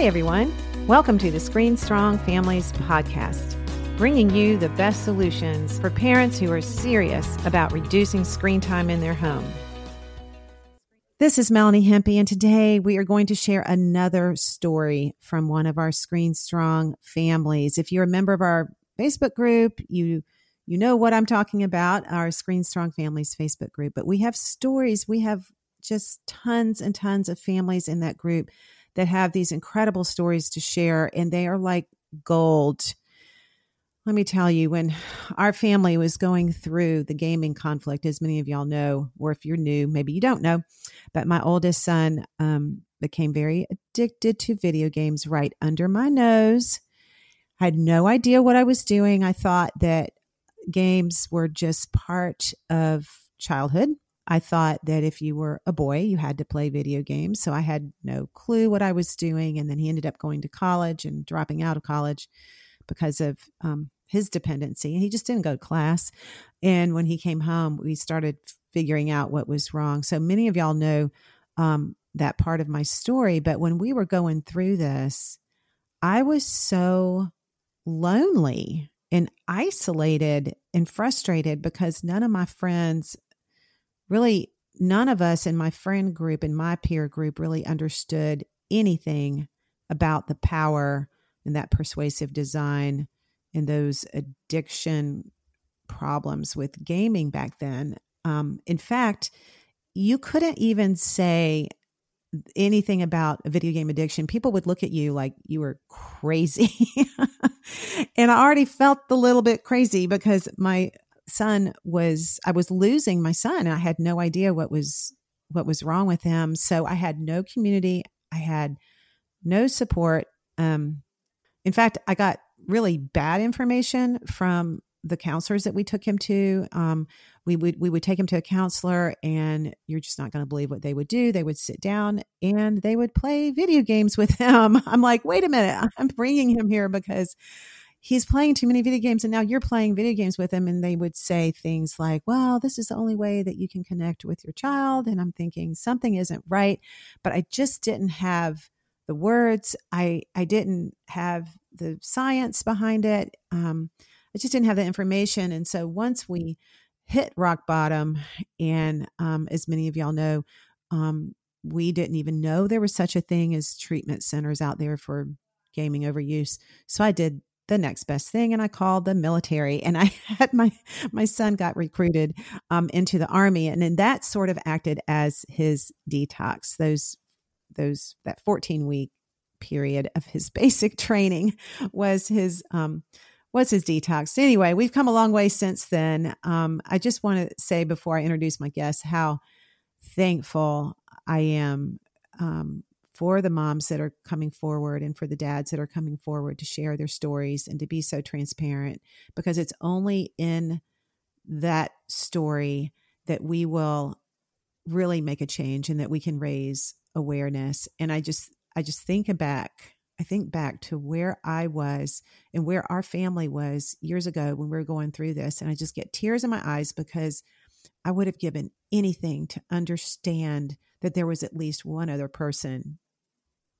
Hi, everyone. Welcome to the Screen Strong Families podcast, bringing you the best solutions for parents who are serious about reducing screen time in their home. This is Melanie Hempe, and today we are going to share another story from one of our Screen Strong families. If you're a member of our Facebook group, you you know what I'm talking about, our Screen Strong Families Facebook group. But we have stories, we have just tons and tons of families in that group that have these incredible stories to share, and they are like gold. Let me tell you, when our family was going through the gaming conflict, as many of y'all know, or if you're new, maybe you don't know, but my oldest son um, became very addicted to video games right under my nose. I had no idea what I was doing. I thought that games were just part of childhood. I thought that if you were a boy, you had to play video games. So I had no clue what I was doing. And then he ended up going to college and dropping out of college because of um, his dependency. And He just didn't go to class. And when he came home, we started figuring out what was wrong. So many of y'all know um, that part of my story. But when we were going through this, I was so lonely and isolated and frustrated because none of my friends really none of us in my friend group and my peer group really understood anything about the power and that persuasive design and those addiction problems with gaming back then. Um, in fact, you couldn't even say anything about video game addiction. People would look at you like you were crazy. and I already felt a little bit crazy because my son was I was losing my son and I had no idea what was what was wrong with him. So I had no community. I had no support. Um, in fact, I got really bad information from the counselors that we took him to. Um, we would we would take him to a counselor, and you're just not going to believe what they would do. They would sit down and they would play video games with him. I'm like, wait a minute, I'm bringing him here because he's playing too many video games and now you're playing video games with him and they would say things like well this is the only way that you can connect with your child. And i'm thinking something isn't right. But i just didn't have the words. I i didn't have the science behind it. Um, i just didn't have the information. And so once we hit rock bottom and um, as many of y'all know um, we didn't even know there was such a thing as treatment centers out there for gaming overuse so i did the next best thing and i called the military and i had my my son got recruited um, into the army and then that sort of acted as his detox those those that 14 week period of his basic training was his um was his detox. Anyway we've come a long way since then. Um i just want to say before i introduce my guests how thankful i am um for the moms that are coming forward and for the dads that are coming forward to share their stories and to be so transparent because it's only in that story that we will really make a change and that we can raise awareness. And i just i just think back i think back to where i was and where our family was years ago when we were going through this and i just get tears in my eyes because i would have given anything to understand that there was at least one other person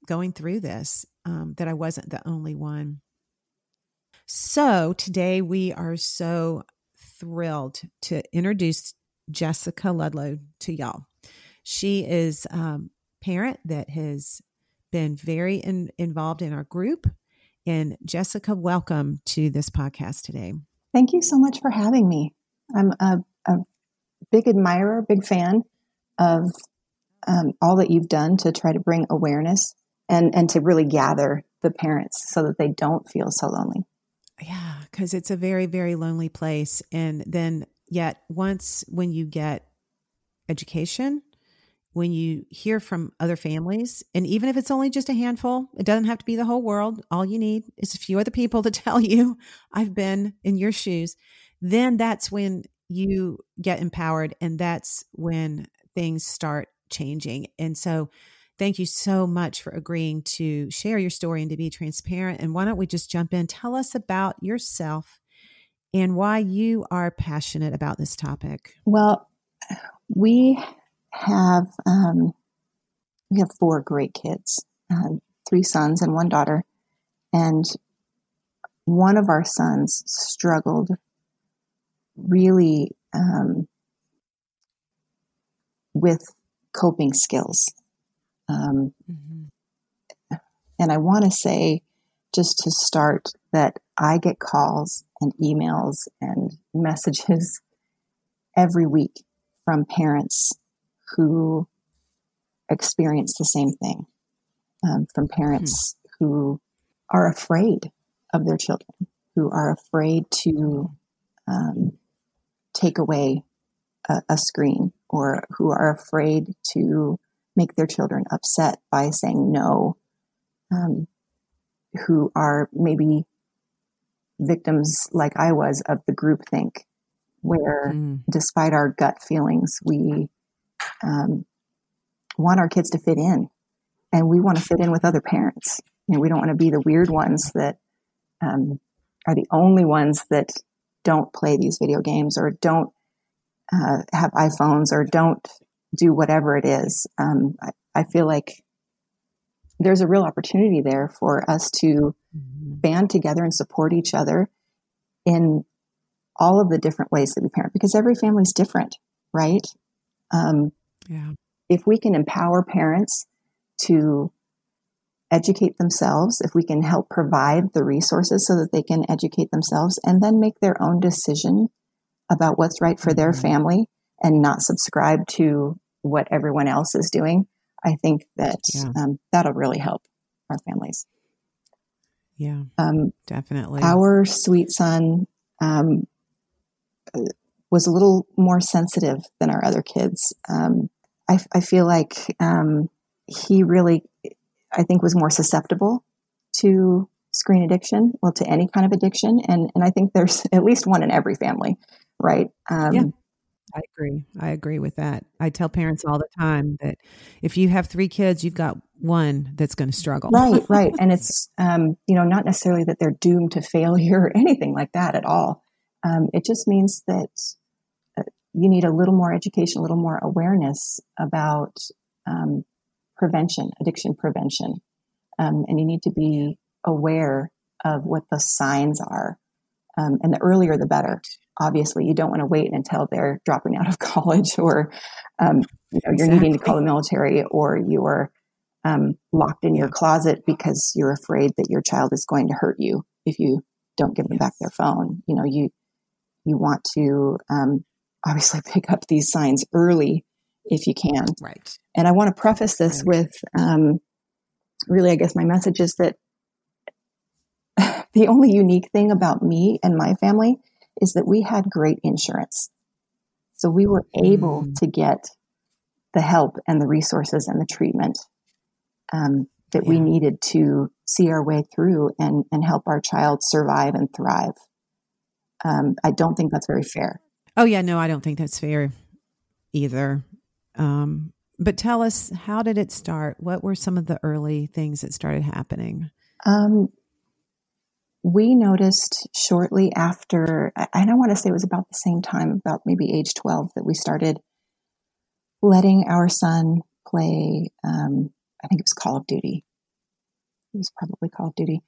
going through this, um, that I wasn't the only one. So today we are so thrilled to introduce Jessica Ludlow to y'all. She is a um, parent that has been very in, involved in our group. And Jessica, welcome to this podcast today. Thank you so much for having me. I'm a, a big admirer, big fan of um, all that you've done to try to bring awareness and and to really gather the parents so that they don't feel so lonely. Yeah because it's a very very lonely place. And then yet once when you get education when you hear from other families and even if it's only just a handful it doesn't have to be the whole world. All you need is a few other people to tell you i've been in your shoes. Then that's when you get empowered and that's when things start changing. And so Thank you so much for agreeing to share your story and to be transparent. And why don't we just jump in? Tell us about yourself and why you are passionate about this topic. Well, we have um, we have four great kids, uh, three sons and one daughter, and one of our sons struggled really um, with coping skills. Um, mm-hmm. And I want to say, just to start, that I get calls and emails and messages every week from parents who experience the same thing, um, from parents mm-hmm. who are afraid of their children, who are afraid to um, take away a, a screen or who are afraid to make their children upset by saying no, um, who are maybe victims like I was of the group think, where mm. despite our gut feelings, we um, want our kids to fit in and we want to fit in with other parents. You know, we don't want to be the weird ones that um, are the only ones that don't play these video games or don't uh, have iPhones or don't do whatever it is. Um, I, I, feel like there's a real opportunity there for us to mm-hmm. band together and support each other in all of the different ways that we parent because every family is different, right? Um, yeah. If we can empower parents to educate themselves, if we can help provide the resources so that they can educate themselves and then make their own decision about what's right for their mm-hmm. family and not subscribe to what everyone else is doing, I think that yeah. um, that'll really help our families. Yeah, um, definitely. Our sweet son um, was a little more sensitive than our other kids. Um, I, I, feel like um, he really I think was more susceptible to screen addiction, well, to any kind of addiction. And, and I think there's at least one in every family, right? Um, yeah. I agree. I agree with that. I tell parents all the time that if you have three kids, you've got one that's going to struggle. Right, right. And it's, um, you know, not necessarily that they're doomed to failure or anything like that at all. Um, it just means that uh, you need a little more education, a little more awareness about um, prevention, addiction prevention. Um, and you need to be aware of what the signs are. Um, and the earlier, the better. Obviously, you don't want to wait until they're dropping out of college or um, you know, you're exactly. needing to call the military or you're um, locked in your closet because you're afraid that your child is going to hurt you if you don't give them back their phone. You know, you you want to um, obviously pick up these signs early if you can. Right. And I want to preface this with um, really, I guess my message is that the only unique thing about me and my family is that we had great insurance. So we were able mm. to get the help and the resources and the treatment um, that yeah. we needed to see our way through and, and help our child survive and thrive. Um, I don't think that's very fair. Oh, yeah, no, I don't think that's fair either. Um, but tell us, how did it start? What were some of the early things that started happening? Um, we noticed shortly after, and I don't want to say it was about the same time, about maybe age 12, that we started letting our son play, um, I think it was Call of Duty. It was probably Call of Duty.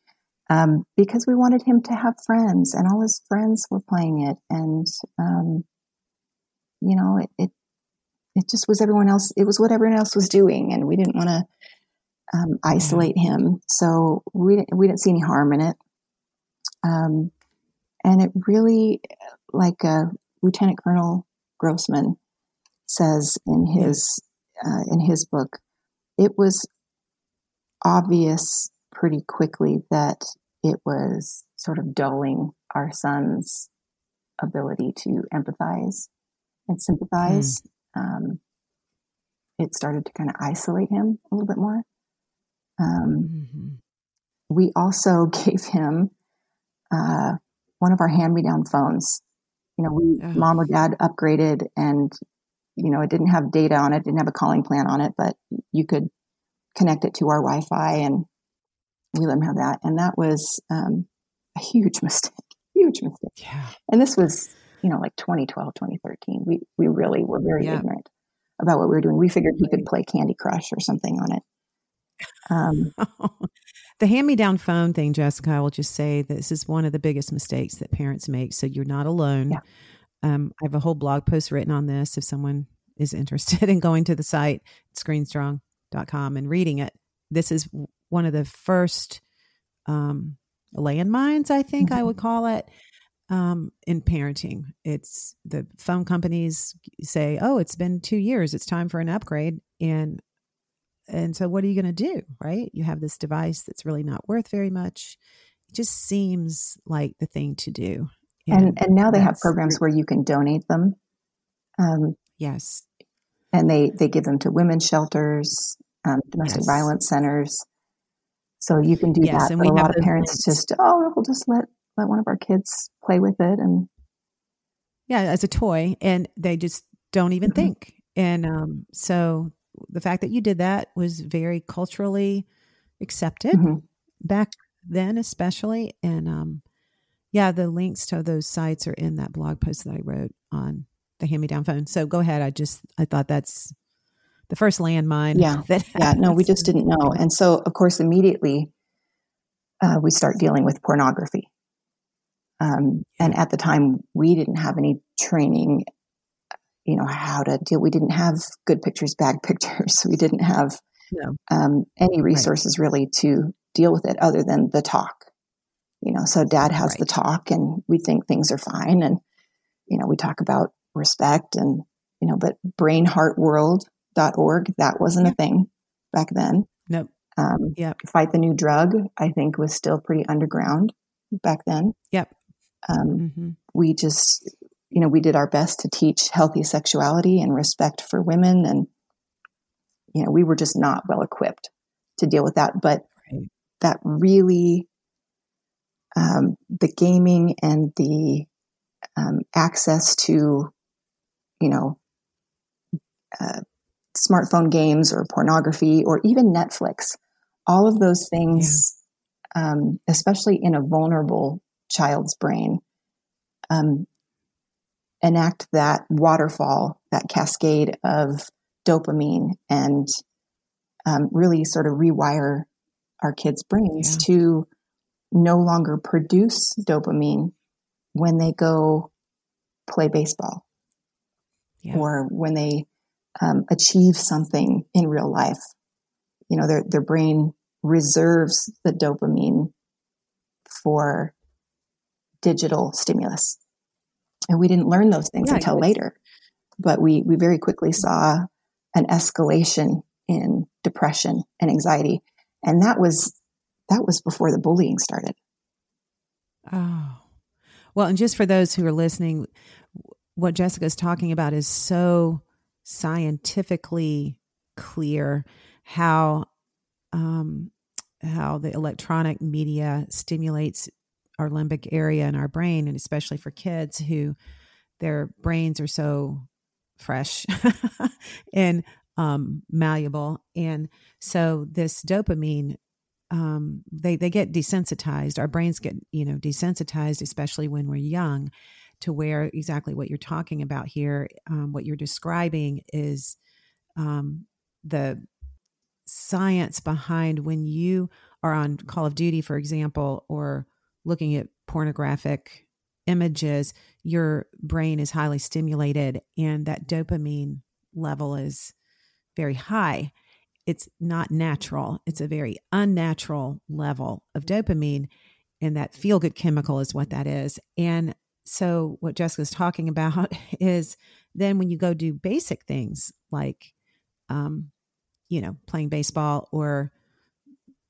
Um, because we wanted him to have friends, and all his friends were playing it. And, um, you know, it, it it just was everyone else. It was what everyone else was doing, and we didn't want to um, isolate him. So we we didn't see any harm in it. Um, and it really, like uh, Lieutenant Colonel Grossman says in his uh, in his book, it was obvious pretty quickly that it was sort of dulling our son's ability to empathize and sympathize. Mm um, it started to kind of isolate him a little bit more. Um, mm-hmm. We also gave him uh, one of our hand-me-down phones. You know, we oh. mom or dad upgraded, and you know, it didn't have data on it, didn't have a calling plan on it, but you could connect it to our Wi-Fi, and we let him have that. And that was um, a huge mistake, huge mistake. Yeah. And this was you know, like 2012, 2013. We, we really were very yeah. ignorant about what we were doing. We figured he could play Candy Crush or something on it. Um, the hand me down phone thing, Jessica, I will just say this is one of the biggest mistakes that parents make. So you're not alone. Yeah. Um, I have a whole blog post written on this if someone is interested in going to the site, screenstrong.com, and reading it. This is one of the first um, landmines, I think mm-hmm. I would call it, um, in parenting. It's the phone companies say, "Oh, it's been two years; it's time for an upgrade," and and so what are you going to do, right? You have this device that's really not worth very much. It just seems like the thing to do. And and, and now they have programs where you can donate them. Um, yes, and they they give them to women's shelters, um, domestic yes. violence centers. So you can do yes, that. But a lot of parents things. just oh, we'll just let let one of our kids play with it and yeah, as a toy, and they just don't even mm-hmm. think. And um, so the fact that you did that was very culturally accepted mm-hmm. back then, especially. And um, yeah, the links to those sites are in that blog post that I wrote on the hand me down phone. So go ahead. I just I thought that's the first landmine. Yeah, that yeah. No, we just didn't know, and so of course immediately uh, we start dealing with pornography. Um, and at the time, we didn't have any training, you know, how to deal. We didn't have good pictures, bad pictures. We didn't have no. um, any resources right. really to deal with it other than the talk. You know, so dad has right. the talk and we think things are fine. And, you know, we talk about respect and, you know, but brainheartworld.org, that wasn't yep. a thing back then. Nope. Um, yep. Fight the New Drug, I think, was still pretty underground back then. Yep. Um, mm-hmm. We just, you know, we did our best to teach healthy sexuality and respect for women. And, you know, we were just not well equipped to deal with that. But right. that really, um, the gaming and the um, access to, you know, uh, smartphone games or pornography or even Netflix, all of those things, yeah. um, especially in a vulnerable child's brain um, enact that waterfall, that cascade of dopamine, and um, really sort of rewire our kids' brains yeah. to no longer produce dopamine when they go play baseball yeah. or when they um, achieve something in real life. You know, their their brain reserves the dopamine for digital stimulus. And we didn't learn those things yeah, until later. But we, we very quickly saw an escalation in depression and anxiety. And that was that was before the bullying started. Oh. Well, and just for those who are listening, what Jessica is talking about is so scientifically clear how um, how the electronic media stimulates our limbic area in our brain, and especially for kids who their brains are so fresh and um, malleable. And so this dopamine, um, they they get desensitized. Our brains get you know desensitized, especially when we're young, to where exactly what you're talking about here, um, what you're describing is um, the science behind when you are on Call of Duty, for example, or looking at pornographic images, your brain is highly stimulated and that dopamine level is very high. It's not natural. It's a very unnatural level of dopamine. And that feel good chemical is what that is. And so, what Jessica's talking about is then when you go do basic things like, um, you know, playing baseball or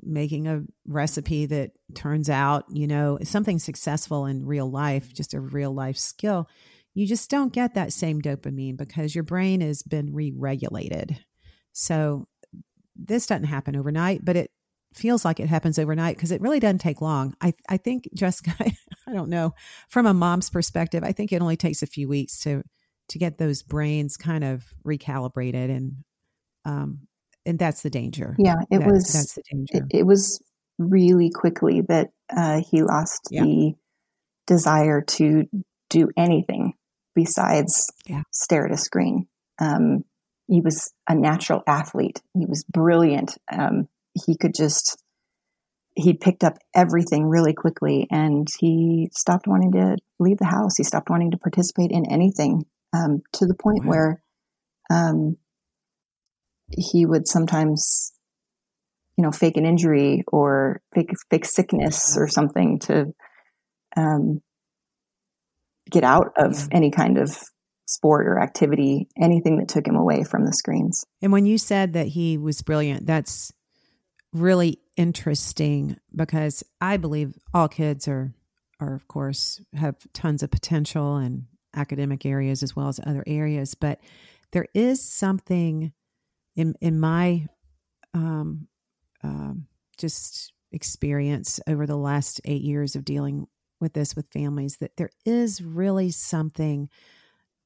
making a recipe that turns out, you know, something successful in real life, just a real life skill, you just don't get that same dopamine because your brain has been re regulated. So this doesn't happen overnight, but it feels like it happens overnight because it really doesn't take long. I, I think, Jessica, I don't know, from a mom's perspective, I think it only takes a few weeks to to get those brains kind of recalibrated and um, and that's the danger. Yeah, it that, was. That's the danger. It, it, was really quickly that uh, he lost yeah. the desire to do anything besides yeah. stare at a screen. Um, he was a natural athlete. He was brilliant. Um, he could just he picked up everything really quickly and he stopped wanting to leave the house. He stopped wanting to participate in anything um, to the point wow. where um, he would sometimes, you know, fake an injury or fake fake sickness or something to um, get out of yeah. any kind of sport or activity, anything that took him away from the screens. And when you said that he was brilliant, that's really interesting because I believe all kids are are of course have tons of potential in academic areas as well as other areas, but there is something in in my um, um, just experience over the last eight years of dealing with this with families that there is really something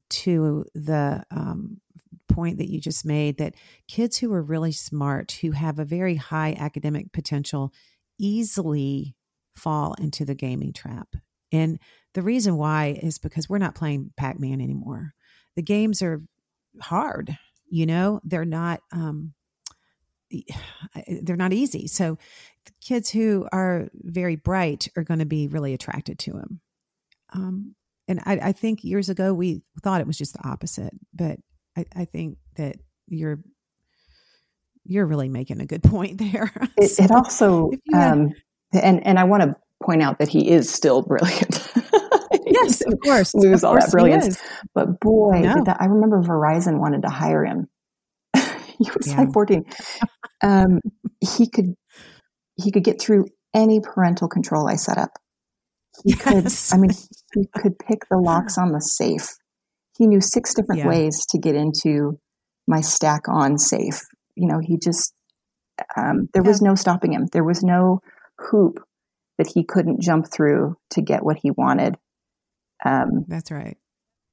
to the um, point that you just made that kids who are really smart, who have a very high academic potential, easily fall into the gaming trap. And the reason why is because we're not playing Pac Man anymore. The games are hard, you know, they're not. Um, they're not easy. So kids who are very bright are going to be really attracted to him Um, and I, I, think years ago we thought it was just the opposite, but I, I think that you're you're really making a good point there. It, so it also, had, um, and and I want to point out that he is still brilliant. yes, of course, lose of all course that brilliance. But boy, no. that, I remember Verizon wanted to hire him. he was yeah. like fourteen. Um, he could he could get through any parental control I set up. He yes. could. I mean, he could pick the locks on the safe he knew six different yeah. ways to get into my Stack-On safe. You know, he just, um, there yeah. was no stopping him. There was no hoop that he couldn't jump through to get what he wanted. Um, that's right.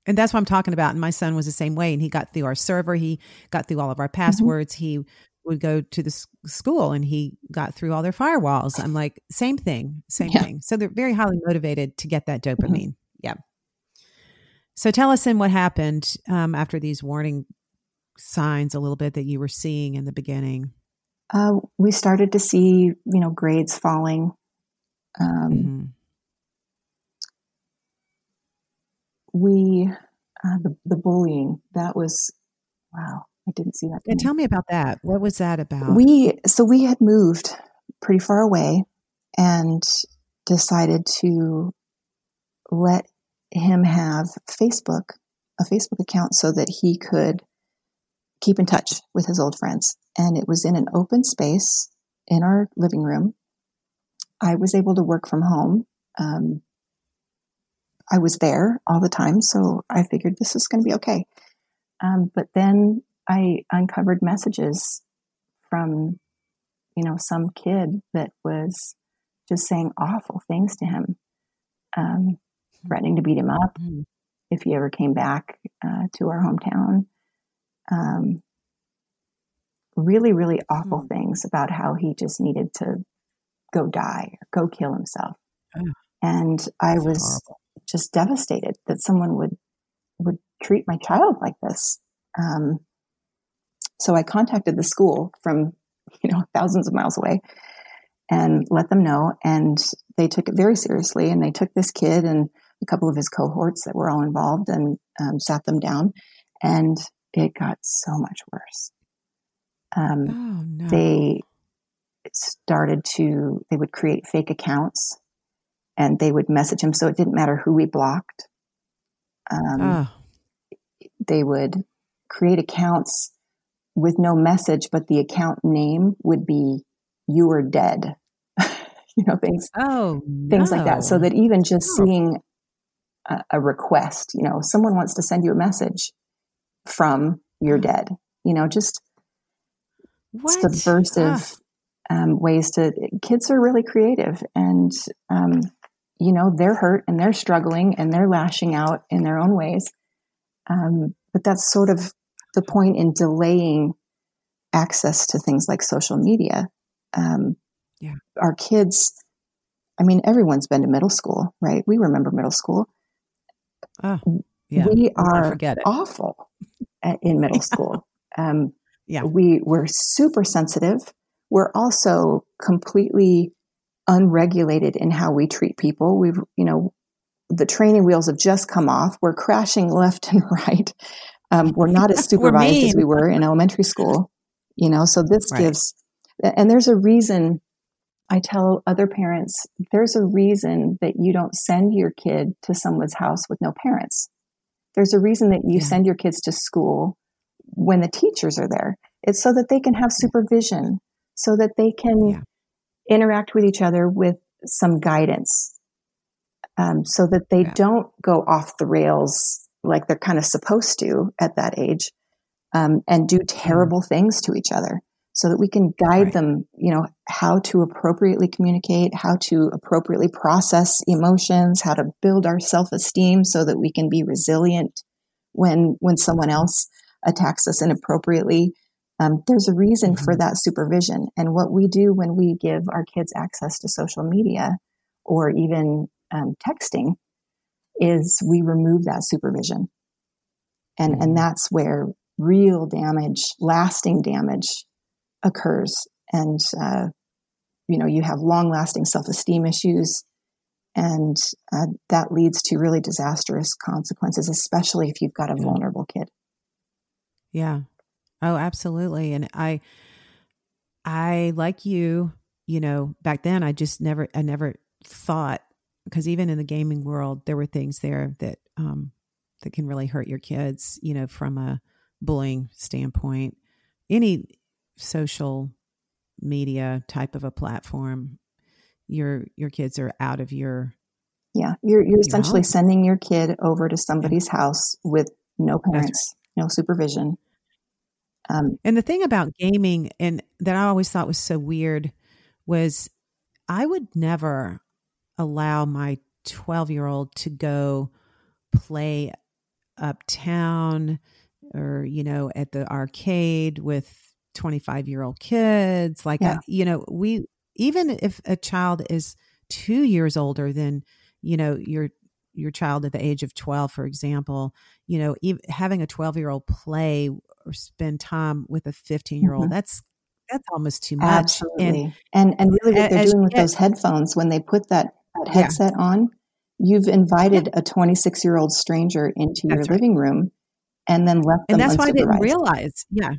And that's what I'm talking about. And my son was the same way. And he got through our server. He got through all of our mm-hmm. passwords. Mm-hmm. He would go to the school and he got through all their firewalls. I'm like, same thing, same yeah. thing. So they're very highly motivated to get that dopamine. Mm-hmm. Yeah. So tell us in what happened um, after these warning signs a little bit that you were seeing in the beginning. Uh, we started to see, you know, grades falling. Um, mm-hmm. We, uh, the, the bullying, that was, wow, I didn't see that. And tell me about that. What was that about? We, so we had moved pretty far away and decided to let him have Facebook, a Facebook account, so that he could keep in touch with his old friends. And it was in an open space in our living room. I was able to work from home. Um, I was there all the time, so I figured this is going to be okay. Um, but then I uncovered messages from, you know, some kid that was just saying awful things to him. Um, threatening to beat him up mm-hmm. if he ever came back uh, to our hometown. Um, really, really awful mm-hmm. things about how he just needed to go die or go kill himself. Oh, and I was horrible. Just devastated that someone would would treat my child like this. Um, so I contacted the school from you know thousands of miles away and let them know and they took it very seriously and they took this kid and a couple of his cohorts that were all involved and um, sat them down, and it got so much worse. Um, oh, no. They started to, they would create fake accounts and they would message him. So it didn't matter who we blocked. Um, oh. They would create accounts with no message, but the account name would be "You are dead." you know things. Oh, things no. like that. So that even just oh. seeing a, a request. You know, someone wants to send you a message from you're mm-hmm. dead. You know, just what? subversive um, ways to. Kids are really creative, and um, you know they're hurt and they're struggling and they're lashing out in their own ways. Um, but that's sort of the point in delaying access to things like social media. Um, yeah, our kids. I mean, everyone's been to middle school, right? We remember middle school. Oh, yeah. We are awful at, in middle school. Um, yeah. We were super sensitive. we're also completely unregulated in how we treat people. We've, you know, the training wheels have just come off. We're crashing left and right. Um, we're not as supervised as we were in elementary school, you know, so this right. gives, and there's a reason I tell other parents, there's a reason that you don't send your kid to someone's house with no parents. There's a reason that you yeah. send your kids to school when the teachers are there. It's so that they can have supervision, so that they can yeah. Interact with each other with some guidance, um, so that they yeah. don't go off the rails like they're kind of supposed to at that age um, and do terrible things to each other so that we can guide right. them, you know, how to appropriately communicate, how to appropriately process emotions, how to build our self-esteem so that we can be resilient when when someone else attacks us inappropriately. Um, there's a reason mm-hmm. for that supervision. And what we do when we give our kids access to social media or even um, texting is we remove that supervision. And, and mm-hmm. that's where real damage, lasting damage occurs. And, uh, you know, you have long lasting self esteem issues. And uh, that leads to really disastrous consequences, especially if you've got a vulnerable kid. Yeah. Oh, absolutely. And I, I like you, you know, back then I just never, I never thought, because even in the gaming world, there were things there that, um, that can really hurt your kids, you know, from a bullying standpoint. Any social media type of a platform, your your kids are out of your yeah you're you're essentially sending your kid over to somebody's yeah. house with no parents, right. no supervision. Um, and the thing about gaming, and that I always thought was so weird, was I would never allow my 12 year old to go play uptown or, you know, at the arcade with 25 year old kids. Like, yeah. I, you know, we, even if a child is two years older than, you know, your, your child at the age of 12, for example, you know, even having a 12 year old play or spend time with a 15 year old, mm-hmm. that's, that's almost too much. Absolutely. And, and, and really what they're doing with those headphones, when they put that, that headset yeah. on, you've invited yeah. a 26 year old stranger into your right. living room and then left them and that's why i didn't realize yeah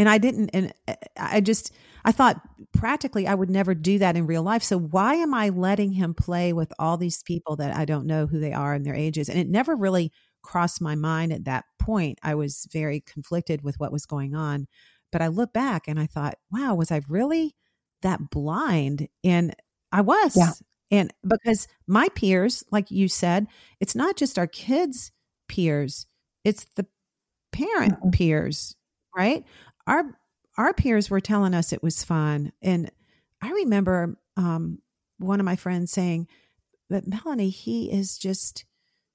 and I didn't, and uh, I just, I thought practically I would never do that in real life. So why am I letting him play with all these people that I don't know who they are and their ages? And it never really crossed my mind at that point. I was very conflicted with what was going on. But I look back and I thought, wow, was I really that blind? And I was. Yeah. And because my peers, like you said, it's not just our kids' peers, it's the parent mm-hmm. peers, right? our our peers were telling us it was fun and i remember um, one of my friends saying but melanie he is just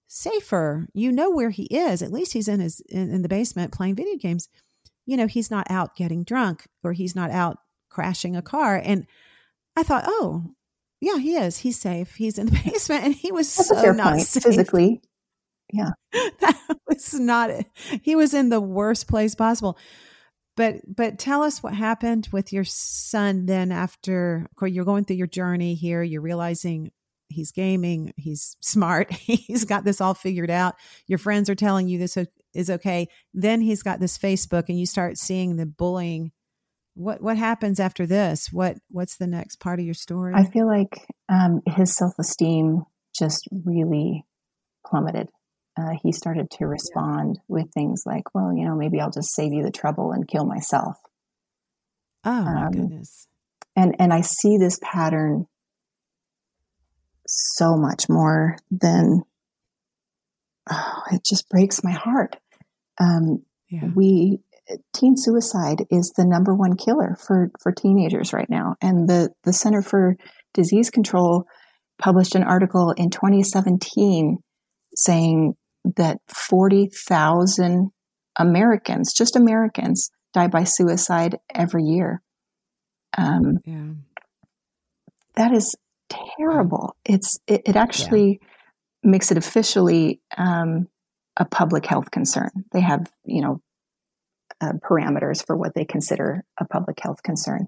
safer. You know where he is. At least he's in his in, in the basement playing video games. You know he's not out getting drunk or he's not out crashing a car. And i thought oh yeah he is. He's safe. He's in the basement. And he was That's so not point. physically. Yeah. That was not he was in the worst place possible. But but tell us what happened with your son then after of course, you're going through your journey here. You're realizing he's gaming he's smart he's got this all figured out your friends are telling you this is okay then he's got this facebook and you start seeing the bullying what what happens after this what what's the next part of your story i feel like um, his self-esteem just really plummeted uh, he started to respond yeah. with things like, well, you know, maybe I'll just save you the trouble and kill myself. Oh, my um, goodness. And, and I see this pattern so much more than oh, it just breaks my heart. Um, yeah. We teen suicide is the number one killer for for teenagers right now, and the the Center for Disease Control published an article in 2017 saying that 40,000 Americans, just Americans, die by suicide every year. Um, yeah. That is terrible. It's it, it actually yeah. makes it officially um, a public health concern. They have you know uh, parameters for what they consider a public health concern.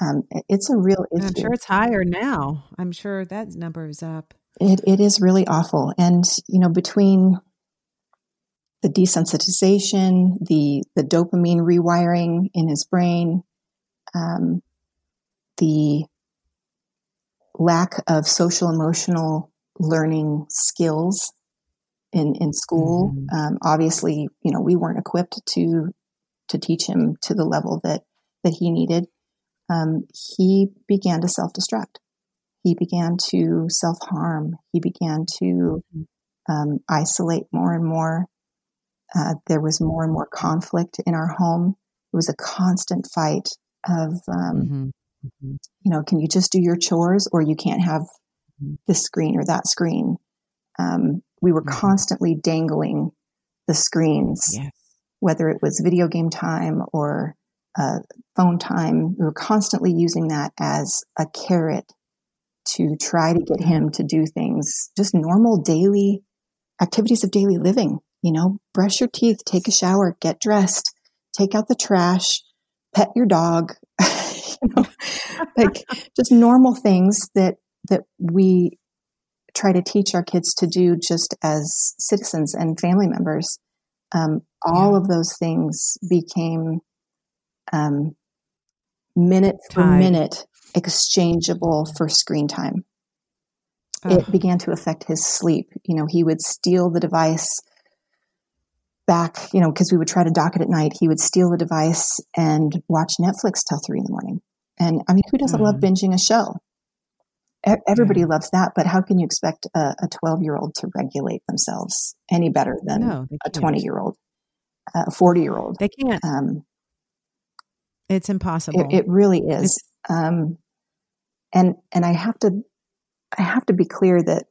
Um, it's a real issue. I'm sure it's higher now. I'm sure that number is up. It it is really awful, and you know between the desensitization, the the dopamine rewiring in his brain, um, the lack of social emotional learning skills in in school. Mm-hmm. Um, obviously, you know, we weren't equipped to to teach him to the level that that he needed. Um, he began to self destruct. He began to self harm. He began to mm-hmm. um, isolate more and more. Uh, there was more and more conflict in our home. It was a constant fight of, um, mm-hmm. Mm-hmm. you know, can you just do your chores or you can't have mm-hmm. this screen or that screen? Um, we were mm-hmm. constantly dangling the screens, yes. whether it was video game time or uh, phone time. We were constantly using that as a carrot to try to get him to do things, just normal daily activities of daily living. You know, brush your teeth, take a shower, get dressed, take out the trash, pet your dog. know, like just normal things that that we try to teach our kids to do just as citizens and family members. Um, all yeah. of those things became um, minute for minute exchangeable for screen time. It began to affect his sleep. You know, he would steal the device back, you know, because we would try to dock it at night. He would steal the device and watch Netflix till three in the morning. And I mean, who doesn't mm. love binging a show? Everybody yeah. loves that, but how can you expect a 12 year old to regulate themselves any better than no, a 20 year old, a 40 year old? They can't. Um, it's impossible. It, it really is. Um, and and I have to I have to be clear that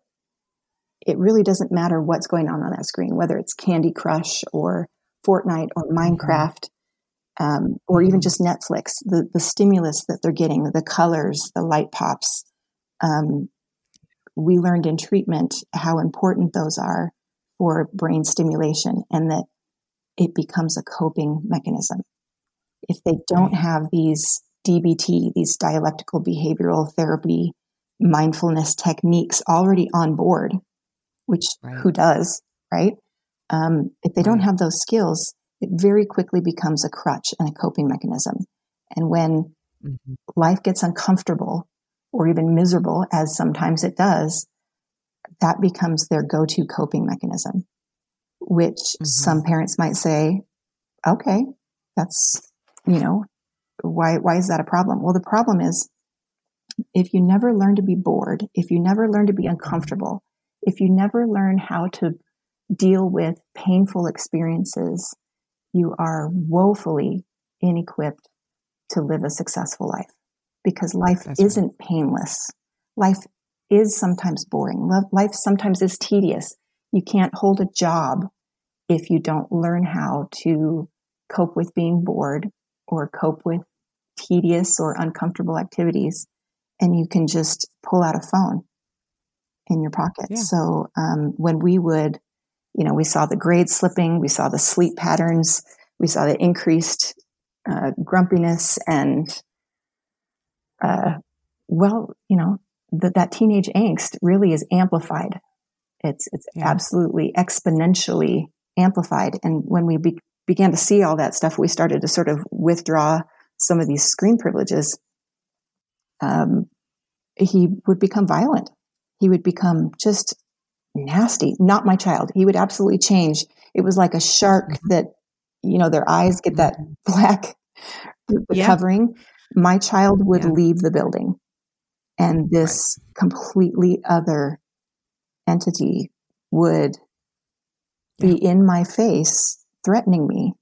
it really doesn't matter what's going on on that screen, whether it's Candy Crush or Fortnite or mm-hmm. Minecraft, um, or even just Netflix. The the stimulus that they're getting, the colors, the light pops. Um, we learned in treatment how important those are for brain stimulation, and that it becomes a coping mechanism if they don't have these DBT, these dialectical behavioral therapy mindfulness techniques already on board, which right. who does, right? Um, if they don't have those skills, it very quickly becomes a crutch and a coping mechanism. And when mm-hmm. life gets uncomfortable or even miserable, as sometimes it does, that becomes their go to coping mechanism, which mm-hmm. some parents might say, okay, that's you know, why, why is that a problem? Well, the problem is if you never learn to be bored, if you never learn to be uncomfortable, if you never learn how to deal with painful experiences, you are woefully inequipped to live a successful life because life That's isn't right. painless. Life is sometimes boring. Life sometimes is tedious. You can't hold a job if you don't learn how to cope with being bored or cope with tedious or uncomfortable activities and you can just pull out a phone in your pocket. Yeah. So um, when we would, you know, we saw the grades slipping, we saw the sleep patterns, we saw the increased uh, grumpiness and, uh, well, you know, that that teenage angst really is amplified. It's it's yeah. absolutely exponentially amplified. And when we be- began to see all that stuff, we started to sort of withdraw some of these screen privileges. Um, he would become violent. He would become just nasty. Not my child. He would absolutely change. It was like a shark mm-hmm. that, you know, their eyes get that mm-hmm. black yeah. covering. My child would yeah. leave the building, and this right. completely other entity would yeah. be in my face threatening me,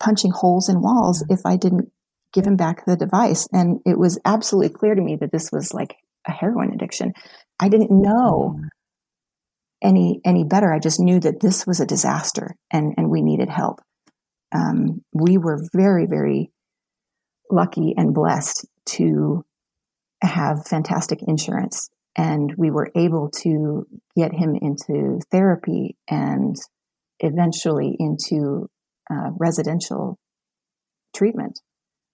punching holes in walls if I didn't give him back the device. And it was absolutely clear to me that this was like a heroin addiction. I didn't know mm. Any any better. I just knew that this was a disaster and and we needed help. Um, we were very very lucky and blessed to have fantastic insurance and we were able to get him into therapy and eventually into uh, residential treatment.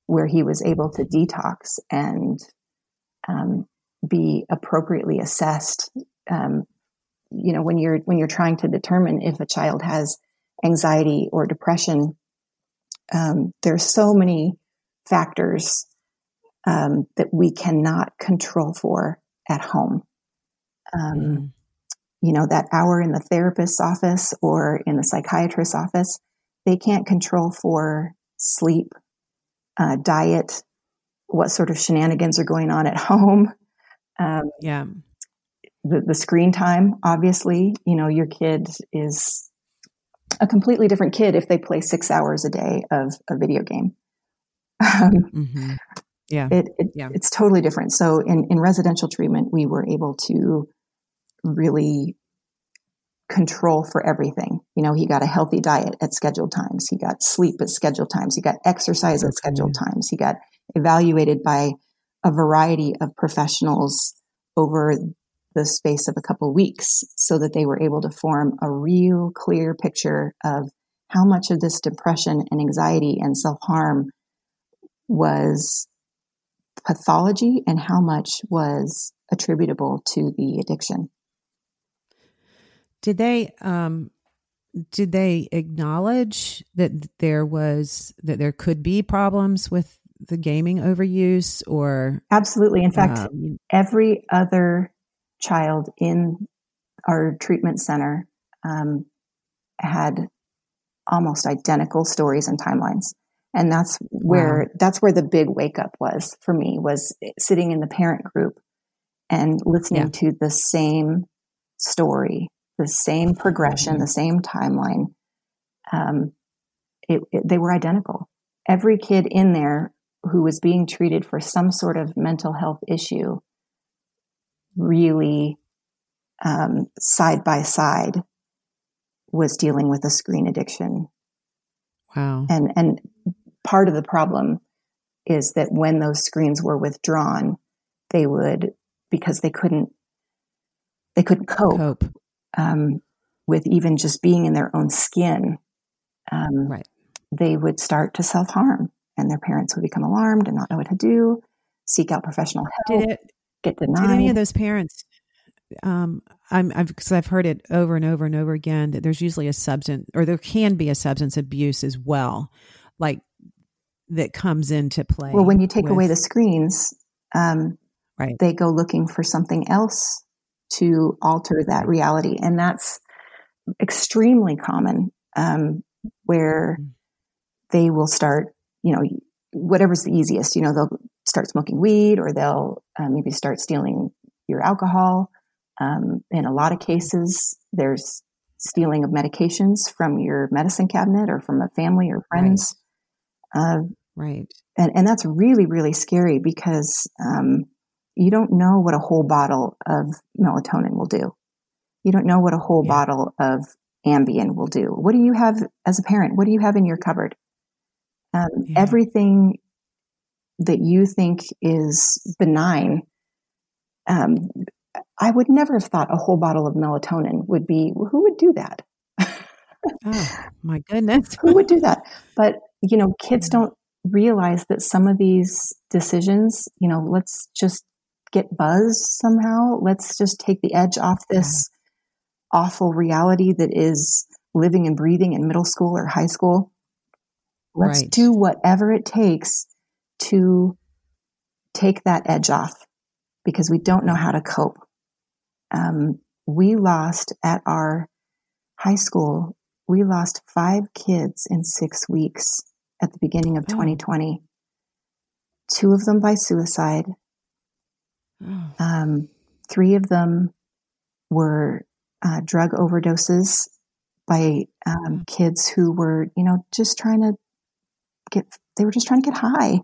where he was able to detox and um, be appropriately assessed. Um, you know, when you're when you're trying to determine if a child has anxiety or depression, um, there's so many factors um, that we cannot control for at home. Mm. You know, that hour in the therapist's office or in the psychiatrist's office, they can't control for sleep, uh, diet, what sort of shenanigans are going on at home. Um, yeah. The, the screen time, obviously, you know, your kid is a completely different kid if they play six hours a day of a video game. Um, mm-hmm. Yeah. It, it, yeah. It's totally different. So in, in residential treatment, we were able to really control for everything. You know, he got a healthy diet at scheduled times. He got sleep at scheduled times. He got exercise at scheduled times. He got evaluated by a variety of professionals over the space of a couple weeks so that they were able to form a real clear picture of how much of this depression and anxiety and self-harm was pathology and how much was attributable to the addiction. Did they um did they acknowledge that there was that there could be problems with the gaming overuse or Absolutely. In fact, um, every other child in our treatment center um, had almost identical stories and timelines and that's where wow. that's where the big wake up was for me was sitting in the parent group and listening yeah. to the same story the same progression mm-hmm. the same timeline um, it, it, they were identical every kid in there who was being treated for some sort of mental health issue really um, side by side was dealing with a screen addiction Wow. And and part of the problem is that when those screens were withdrawn, they would because they couldn't they couldn't cope, cope. Um, with even just being in their own skin. Um, right. They would start to self harm, and their parents would become alarmed and not know what to do. Seek out professional help. Did it get denied? Did any of those parents? Um, I'm I've because I've heard it over and over and over again that there's usually a substance or there can be a substance abuse as well, like that comes into play. Well, when you take with, away the screens, um, right, they go looking for something else to alter that reality, and that's extremely common. Um, where mm-hmm. they will start, you know, whatever's the easiest. You know, they'll start smoking weed, or they'll uh, maybe start stealing your alcohol. Um, in a lot of cases, there's stealing of medications from your medicine cabinet or from a family or friends. Uh, right. And, and that's really, really scary because um, you don't know what a whole bottle of melatonin will do. You don't know what a whole yeah. bottle of Ambien will do. What do you have as a parent? What do you have in your cupboard? Um, yeah. Everything that you think is benign, um, I would never have thought a whole bottle of melatonin would be, who would do that? oh, my goodness. who would do that? But, you know, kids don't realize that some of these decisions, you know, let's just get buzzed somehow. Let's just take the edge off this yeah. awful reality that is living and breathing in middle school or high school. Let's right. do whatever it takes to take that edge off because we don't know how to cope. Um, we lost at our high school, we lost five kids in six weeks at the beginning of oh. 2020. Two of them by suicide. Oh. Um, three of them were uh, drug overdoses by um, kids who were, you know, just trying to get, they were just trying to get high.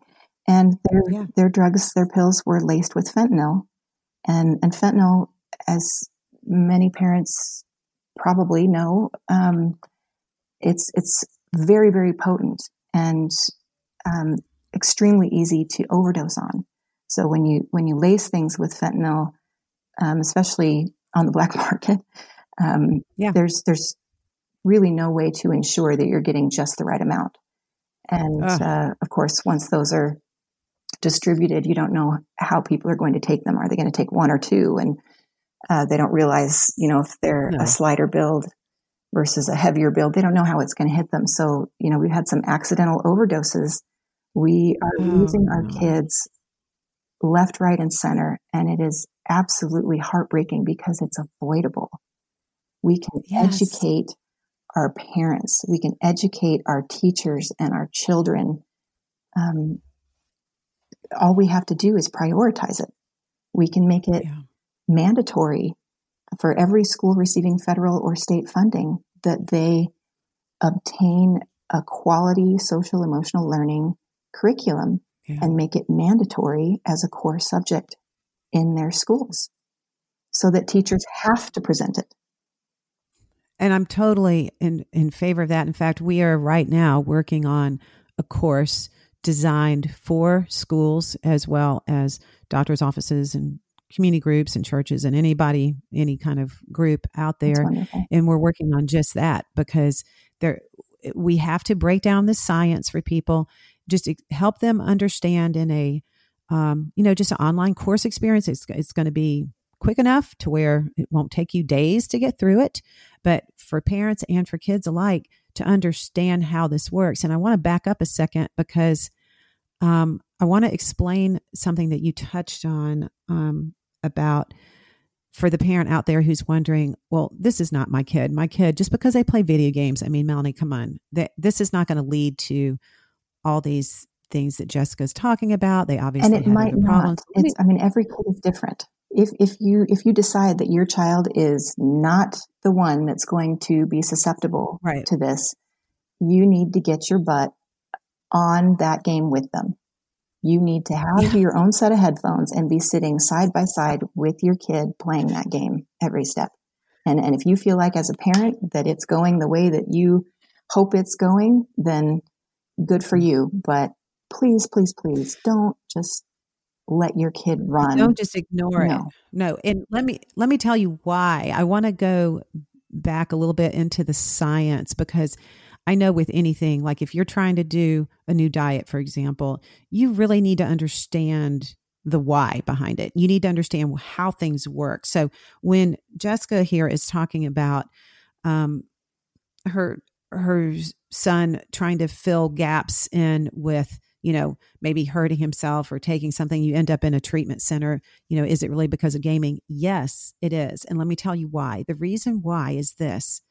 And their, yeah. their drugs, their pills were laced with fentanyl. And, and fentanyl, as many parents probably know, um, it's, it's very, very potent and um, extremely easy to overdose on. So when you when you lace things with fentanyl, um, especially on the black market, um, yeah. there's there's really no way to ensure that you're getting just the right amount. And uh, of course, once those are distributed. You don't know how people are going to take them. Are they going to take one or two? And uh, they don't realize, you know, if they're no. a slider build versus a heavier build, they don't know how it's going to hit them. So, you know, we've had some accidental overdoses. We are oh, losing our kids left, right, and center. And it is absolutely heartbreaking because it's avoidable. We can yes. educate our parents, we can educate our teachers and our children. Um, all we have to do is prioritize it. We can make it yeah. mandatory for every school receiving federal or state funding that they obtain a quality social emotional learning curriculum yeah. and make it mandatory as a core subject in their schools so that teachers have to present it. And I'm totally in, in favor of that. In fact, we are right now working on a course designed for schools as well as doctors' offices and community groups and churches and anybody, any kind of group out there. And we're working on just that because there we have to break down the science for people, just help them understand in a um, you know, just an online course experience. It's it's going to be quick enough to where it won't take you days to get through it, but for parents and for kids alike to understand how this works. And I want to back up a second because um, I want to explain something that you touched on um, about for the parent out there who's wondering, well, this is not my kid. My kid, just because they play video games, I mean, Melanie, come on, that this is not going to lead to all these things that Jessica's talking about. They obviously and it might not. It's, I mean, every kid is different. If if you if you decide that your child is not the one that's going to be susceptible right. to this, you need to get your butt on that game with them. You need to have yeah. your own set of headphones and be sitting side by side with your kid playing that game every step. And, and if you feel like as a parent that it's going the way that you hope it's going, then good for you. But please, please, please don't just let your kid run. Don't just ignore no. it. No. And let me let me tell you why. I want to go back a little bit into the science because I know with anything, like if you're trying to do a new diet, for example, you really need to understand the why behind it. You need to understand how things work. So when Jessica here is talking about um, her her son trying to fill gaps in with you know maybe hurting himself or taking something you end up in a treatment center you know is it really because of gaming yes it is and let me tell you why the reason why is this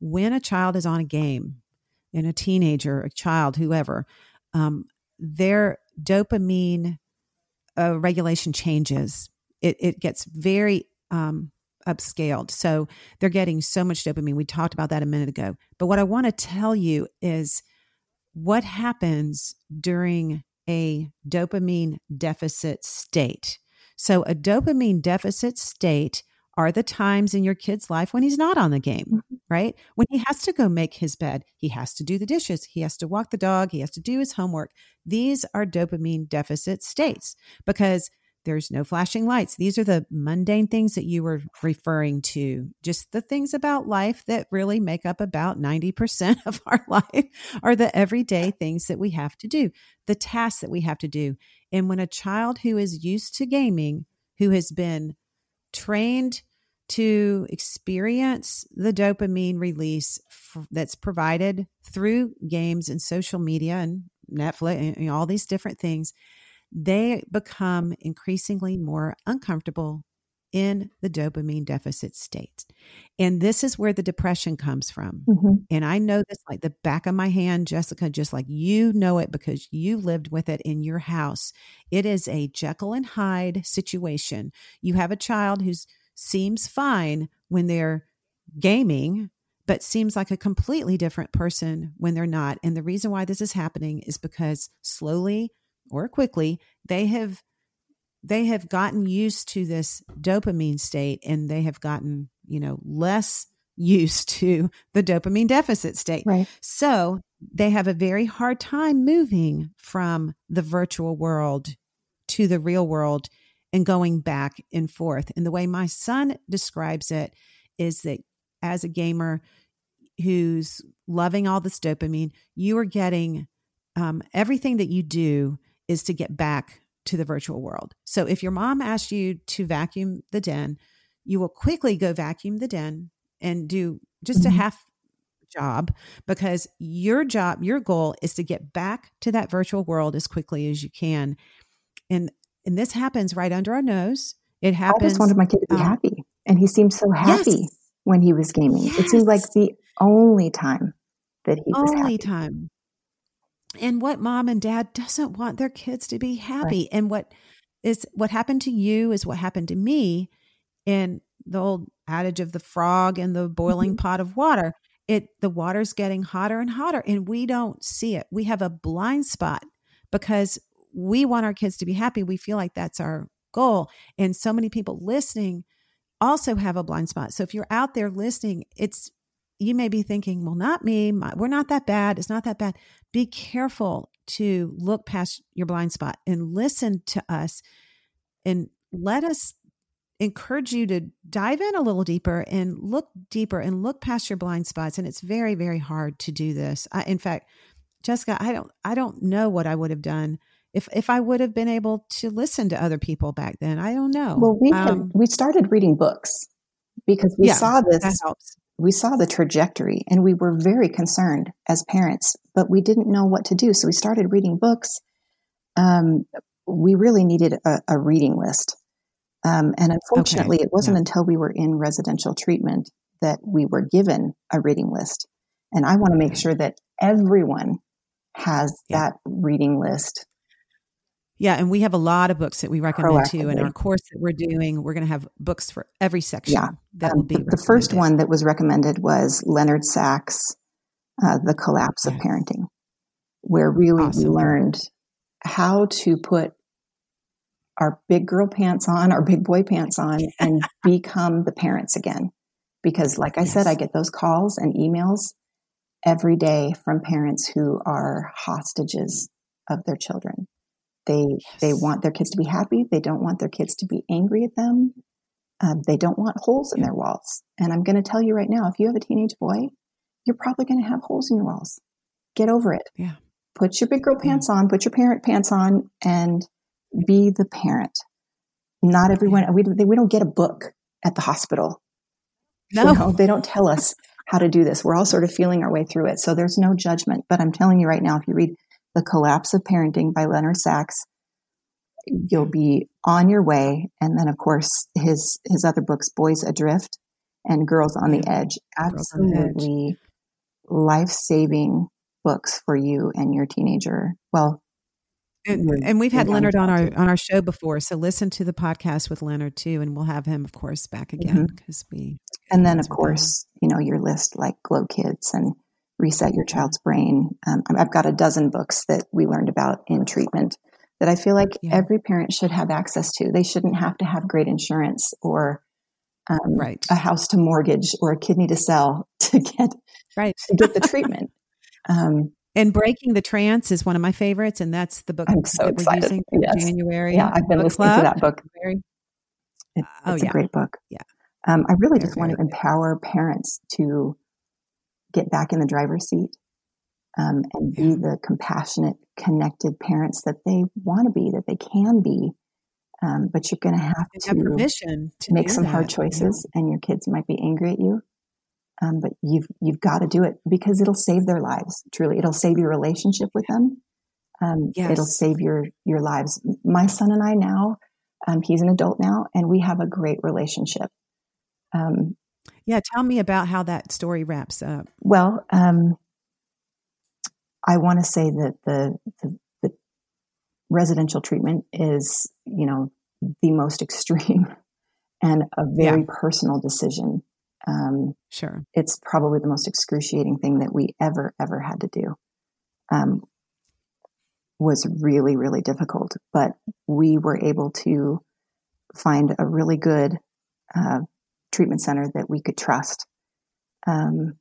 when a child is on a game in a teenager, a child, whoever, um, their dopamine uh, regulation changes. It, it gets very um, upscaled. So they're getting so much dopamine. We talked about that a minute ago. But what I want to tell you is what happens during a dopamine deficit state. So, a dopamine deficit state are the times in your kid's life when he's not on the game, mm-hmm. right? When he has to go make his bed, he has to do the dishes, he has to walk the dog, he has to do his homework. These are dopamine deficit states because there's no flashing lights. These are the mundane things that you were referring to. Just the things about life that really make up about 90% of our life are the everyday things that we have to do, the tasks that we have to do. And when a child who is used to gaming, who has been trained to experience the dopamine release f- that's provided through games and social media and Netflix and all these different things, they become increasingly more uncomfortable in the dopamine deficit state. And this is where the depression comes from. Mm-hmm. And I know this like the back of my hand, Jessica, just like you know it because you lived with it in your house. It is a Jekyll and Hyde situation. You have a child who seems fine when they're gaming, but seems like a completely different person when they're not. And the reason why this is happening is because slowly or quickly they have they have gotten used to this dopamine state and they have gotten, you know, less used to the dopamine deficit state. Right. So they have a very hard time moving from the virtual world to the real world and going back and forth. And the way my son describes it is that as a gamer who's loving all this dopamine, you are getting um, everything that you do is to get back to the virtual world. So if your mom asks you to vacuum the den, you will quickly go vacuum the den and do just mm-hmm. a half job because your job, your goal is to get back to that virtual world as quickly as you can. And and this happens right under our nose. It happens. I just wanted my kid to be um, happy. And he seemed so happy yes. when he was gaming. Yes. It seemed like the only time that he only was only time. And what mom and dad doesn't want their kids to be happy. Right. And what is what happened to you is what happened to me in the old adage of the frog and the boiling mm-hmm. pot of water it the water's getting hotter and hotter and we don't see it we have a blind spot because we want our kids to be happy we feel like that's our goal and so many people listening also have a blind spot so if you're out there listening it's you may be thinking well not me. My, we're not that bad. It's not that bad. Be careful to look past your blind spot and listen to us and let us encourage you to dive in a little deeper and look deeper and look past your blind spots and it's very very hard to do this. I, in fact jessica i don't i don't know what i would have done if if i would have been able to listen to other people back then. I don't know. Well we um, we started reading books because we yeah, saw this we saw the trajectory and we were very concerned as parents but we didn't know what to do so we started reading books um, we really needed a, a reading list um, and unfortunately, okay. it wasn't yeah. until we were in residential treatment that we were given a reading list. And I want to make sure that everyone has yeah. that reading list. Yeah, and we have a lot of books that we recommend too. In our course that we're doing, we're going to have books for every section. Yeah, that um, will be. The, first one that was recommended was Leonard Sax, uh, "The Collapse of Parenting," where really awesome. we learned how to put our big girl pants on, our big boy pants on, and become the parents again. Because, like I yes. said, I get those calls and emails every day from parents who are hostages of their children. They yes. they want their kids to be happy. They don't want their kids to be angry at them. Um, they don't want holes in their walls. And I'm going to tell you right now, if you have a teenage boy, you're probably going to have holes in your walls. Get over it. Yeah. Put your big girl pants on. Put your parent pants on, and be the parent. Not everyone, we, we don't get a book at the hospital. No. You know, they don't tell us how to do this. We're all sort of feeling our way through it. So there's no judgment. But I'm telling you right now, if you read The Collapse of Parenting by Leonard Sax, you'll be on your way. And then, of course, his his other books, Boys Adrift and Girls on the Edge, absolutely life saving books for you and your teenager. Well, and, and, we've had Leonard on our on our show before, so listen to the podcast with Leonard too, and we'll have him, of course, back again because mm-hmm. we. And then, of course, you know your list like Glow Kids and Reset Your Child's Brain. Um, I've got a dozen books that we learned about in treatment that I feel like yeah. every parent should have access to. They shouldn't have to have great insurance or um, right. a house to mortgage or a kidney to sell to get right to get the treatment. Um, and Breaking the Trance is one of my favorites, and that's the book I'm so that excited. we're using for yes. January. Yeah, I've been listening Club. to that book. Very, it, oh, it's yeah. a great book. Yeah. Um, I really just want to empower parents to get back in the driver's seat um, and be the compassionate, connected parents that they want to be, that they can be. Um, but you're going to have to, permission to make some that. hard choices, yeah. and your kids might be angry at you. Um, but you've you've got to do it because it'll save their lives. Truly, it'll save your relationship with them. Um, yes. It'll save your your lives. My son and I now, um, he's an adult now, and we have a great relationship. Um, yeah, tell me about how that story wraps up. Well, um, I want to say that the, the the residential treatment is, you know, the most extreme and a very yeah. personal decision um, sure. It's probably the most excruciating thing that we ever, ever had to do. Um, was really, really difficult, but we were able to find a really good uh, treatment center that we could trust, um,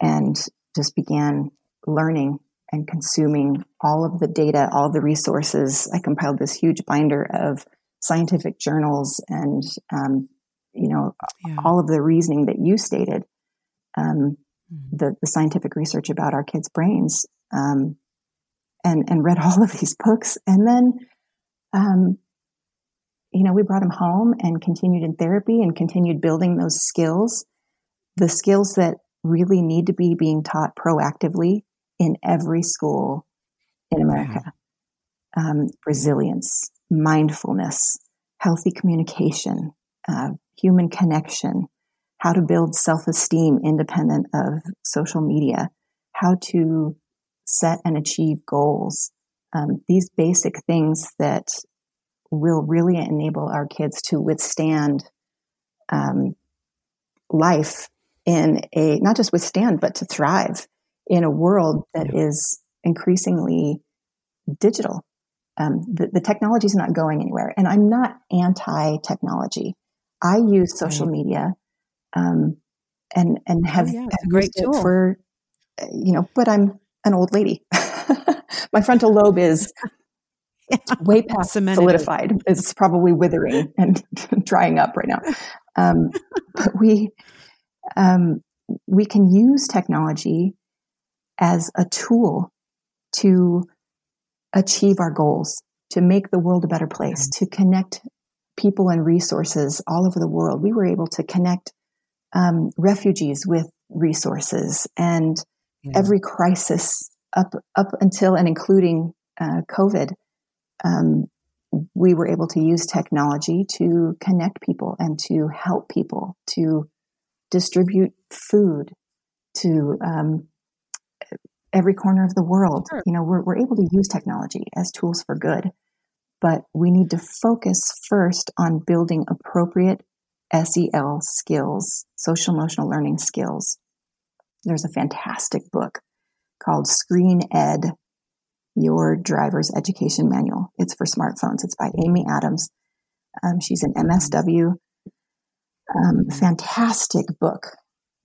and just began learning and consuming all of the data, all the resources. I compiled this huge binder of scientific journals and um, you know, yeah. all of the reasoning that you stated, um, mm-hmm. the, the scientific research about our kids' brains, um, and, and read all of these books. And then um, you know, we brought him home and continued in therapy and continued building those skills, the skills that really need to be being taught proactively in every school in America. Um, resilience, mindfulness, healthy communication, uh, human connection, how to build self esteem independent of social media, how to set and achieve goals. Um, these basic things that will really enable our kids to withstand um, life in a not just withstand but to thrive in a world that yeah. is increasingly digital um, the, the technology is not going anywhere and i'm not anti-technology i use social right. media um, and and oh, have, oh, yeah, have great tool. for you know but i'm an old lady my frontal lobe is way past Cemented. solidified. It's probably withering and drying up right now. Um, but we um, we can use technology as a tool to achieve our goals, to make the world a better place, to connect people and resources all over the world. We were able to connect um, refugees with resources, and yeah. every crisis up up until and including uh, COVID um, we were able to use technology to connect people and to help people to distribute food to um, every corner of the world. Sure. You know, we're, we're able to use technology as tools for good, but we need to focus first on building appropriate SEL skills, social emotional learning skills. There's a fantastic book called Screen Ed your driver's education manual. It's for smartphones. It's by Amy Adams. Um, she's an MSW. Um, fantastic book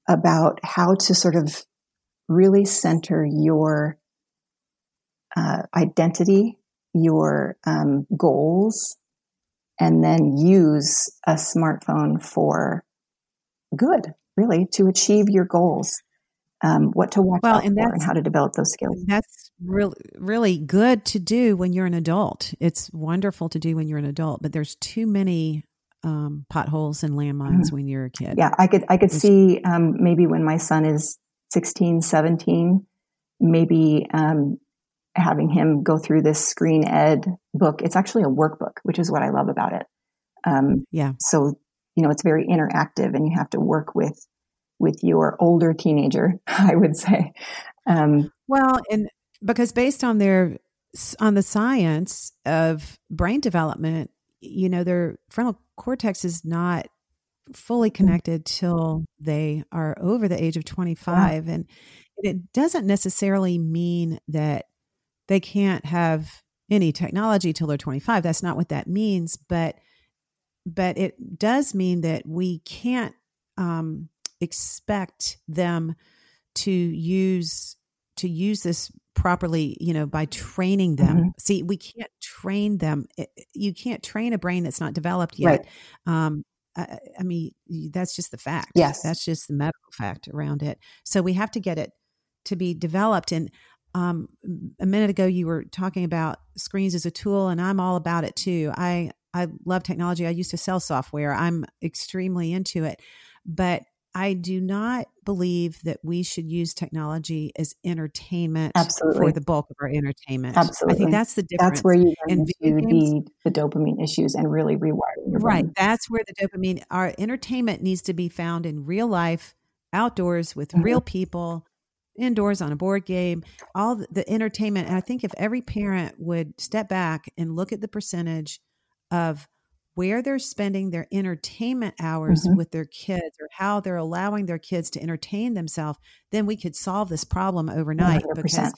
about how to sort of really center your uh, identity, your um, goals, and then use a smartphone for good, really, to achieve your goals um, what to watch well, out and for and how to develop those skills. That's really really good to do when you're an adult. It's wonderful to do when you're an adult, but there's too many um, potholes and landmines mm-hmm. when you're a kid. Yeah, I could I could it's, see um, maybe when my son is 16, 17, maybe um, having him go through this screen ed book. It's actually a workbook, which is what I love about it. Um, yeah. So you know, it's very interactive, and you have to work with with your older teenager, I would say. Um, well, and because based on their on the science of brain development, you know, their frontal cortex is not fully mm. connected till they are over the age of 25 yeah. and it doesn't necessarily mean that they can't have any technology till they're 25 that's not what that means but but it does mean that we can't um, expect them to use to use this properly you know by training them. Mm-hmm. see we can't train them you can't train a brain that's not developed yet. Right. um, I, I, mean that's just the fact. Yes. That's just the medical fact around it. So we have to get it to be developed. And um, a minute ago you were talking about screens as a tool and i'm all about it too. I i love technology. I used to sell software. I'm extremely into it. But I do not believe that we should use technology as entertainment Absolutely. for the bulk of our entertainment. Absolutely. I think that's the difference. That's where you into the, the dopamine issues and really rewiring your brain. Right. That's where the dopamine, our entertainment needs to be found in real life, outdoors with mm-hmm. real people, indoors on a board game, all the, the entertainment. And I think if every parent would step back and look at the percentage of where they're spending their entertainment hours mm-hmm. with their kids or how they're allowing their kids to entertain themselves, then we could solve this problem overnight 100%. because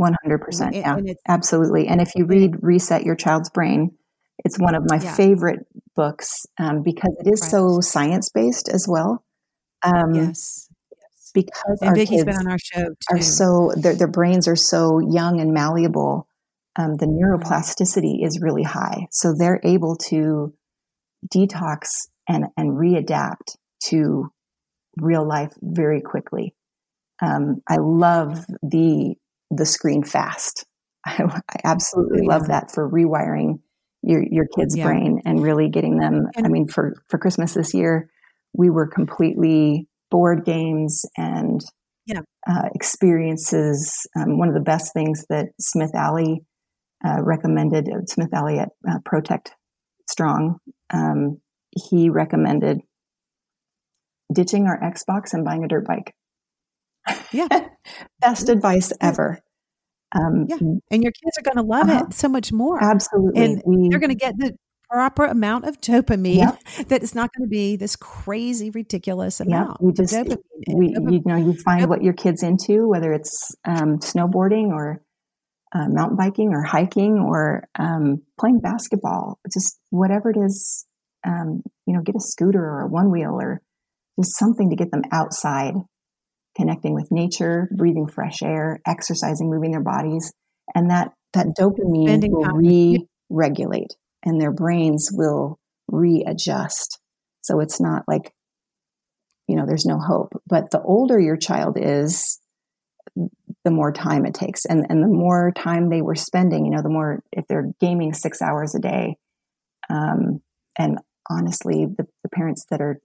100%. yeah, absolutely. And if you read Reset Your Child's Brain, it's one of my yeah. favorite books um, because it is right. so science based as well. Um, yes. Because and our Vicki's kids been on our show too. are so their their brains are so young and malleable um, the neuroplasticity is really high. So they're able to detox and, and readapt to real life very quickly. Um, I love the the screen fast. I, I absolutely love that for rewiring your your kid's Yeah. brain and really getting them. I mean, for for Christmas this year, we were completely board games and Yeah. uh, experiences. Um, one of the best things that Smith Alley uh, recommended, Smith Alley uh, Protect Strong, um, he recommended ditching our Xbox and buying a dirt bike. Yeah. Best advice ever. Um, Yeah. and your kids are going to love Uh-huh. it so much more. Absolutely. And we, They're going to get the proper amount of dopamine Yep. that it's not going to be this crazy, ridiculous yeah, amount. we of just, dopamine. We, dopamine- you know, you find Yep. what your kid's into, whether it's um, snowboarding or uh, mountain biking or hiking or um, playing basketball, just whatever it is, um, you know, get a scooter or a one wheel or just something to get them outside, connecting with nature, breathing fresh air, exercising, moving their bodies. And that, that dopamine Spending will time with you. re-regulate and their brains will readjust. So it's not like, you know, there's no hope. But the older your child is, the more time it takes. And, and the more time they were spending, you know, the more, if they're gaming six hours a day. Um, and honestly, the, the parents that are